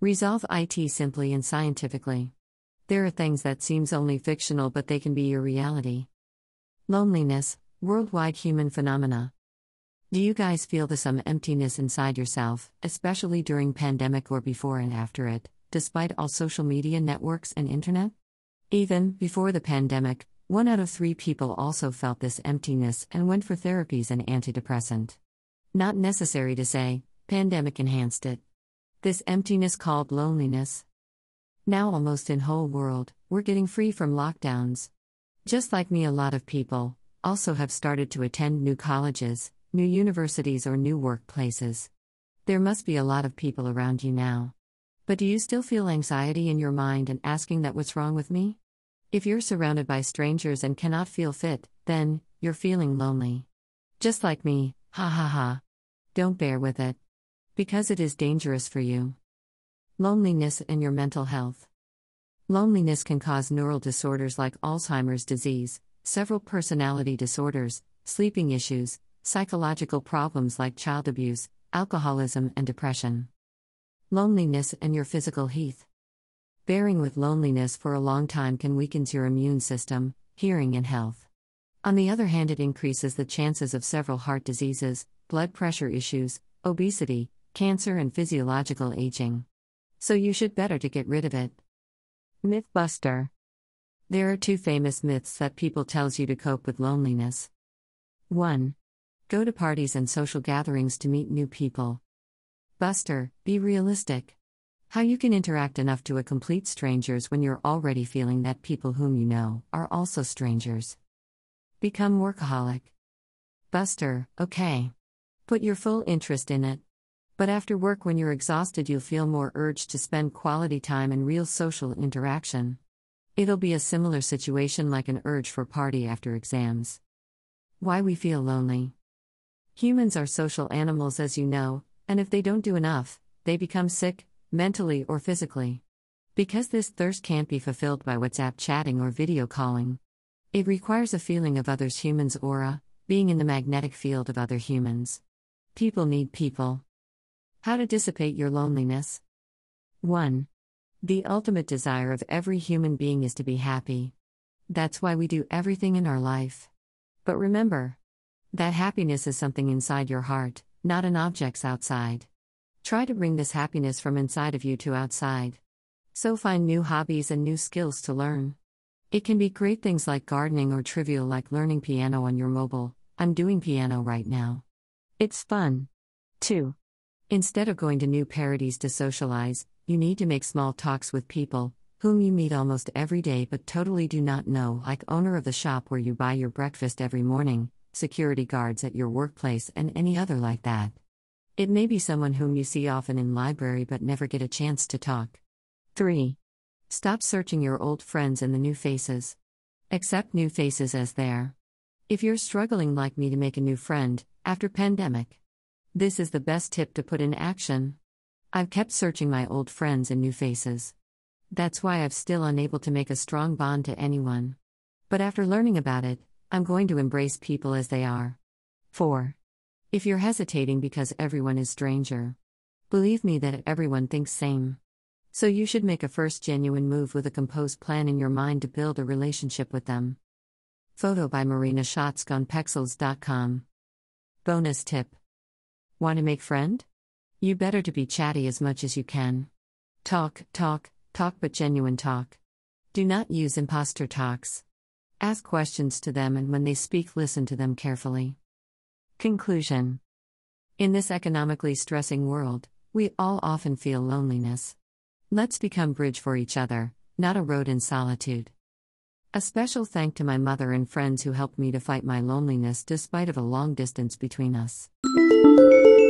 Resolve IT simply and scientifically. There are things that seems only fictional but they can be your reality. Loneliness, worldwide human phenomena. Do you guys feel the some emptiness inside yourself, especially during pandemic or before and after it, despite all social media networks and internet? Even before the pandemic, one out of 3 people also felt this emptiness and went for therapies and antidepressant. Not necessary to say, pandemic enhanced it. This emptiness called loneliness. Now almost in whole world, we're getting free from lockdowns. Just like me a lot of people also have started to attend new colleges, new universities or new workplaces. There must be a lot of people around you now. But do you still feel anxiety in your mind and asking that what's wrong with me? If you're surrounded by strangers and cannot feel fit, then you're feeling lonely. Just like me, ha ha ha. Don't bear with it. Because it is dangerous for you. Loneliness and your mental health. Loneliness can cause neural disorders like Alzheimer's disease, several personality disorders, sleeping issues, psychological problems like child abuse, alcoholism, and depression. Loneliness and your physical health. Bearing with loneliness for a long time can weaken your immune system, hearing, and health. On the other hand, it increases the chances of several heart diseases, blood pressure issues, obesity, cancer, and physiological aging. So you should better to get rid of it. Mythbuster. There are two famous myths that people tells you to cope with loneliness. 1. Go to parties and social gatherings to meet new people. Buster, be realistic. How you can interact enough to a complete strangers when you're already feeling that people whom you know are also strangers. Become workaholic. Buster, okay. Put your full interest in it. But after work, when you're exhausted, you'll feel more urged to spend quality time and real social interaction. It'll be a similar situation like an urge for party after exams. Why we feel lonely. Humans are social animals, as you know, and if they don't do enough, they become sick, mentally or physically. Because this thirst can't be fulfilled by WhatsApp chatting or video calling. It requires a feeling of others' humans' aura, being in the magnetic field of other humans. People need people. How to dissipate your loneliness? 1. The ultimate desire of every human being is to be happy. That's why we do everything in our life. But remember, that happiness is something inside your heart, not an object's outside. Try to bring this happiness from inside of you to outside. So find new hobbies and new skills to learn. It can be great things like gardening or trivial like learning piano on your mobile. I'm doing piano right now. It's fun. 2. Instead of going to new parodies to socialize, you need to make small talks with people whom you meet almost every day but totally do not know, like owner of the shop where you buy your breakfast every morning, security guards at your workplace, and any other like that. It may be someone whom you see often in library but never get a chance to talk. 3. Stop searching your old friends and the new faces. Accept new faces as there. If you're struggling like me to make a new friend after pandemic, this is the best tip to put in action. I've kept searching my old friends and new faces. That's why I've still unable to make a strong bond to anyone. But after learning about it, I'm going to embrace people as they are. 4. If you're hesitating because everyone is stranger, believe me that everyone thinks same. So you should make a first genuine move with a composed plan in your mind to build a relationship with them. Photo by Marina Shotsk on Pexels.com. Bonus tip. Want to make friend? You better to be chatty as much as you can. Talk, talk, talk but genuine talk. Do not use imposter talks. Ask questions to them and when they speak, listen to them carefully. Conclusion In this economically stressing world, we all often feel loneliness. Let's become bridge for each other, not a road in solitude. A special thank to my mother and friends who helped me to fight my loneliness despite of a long distance between us. Thank you.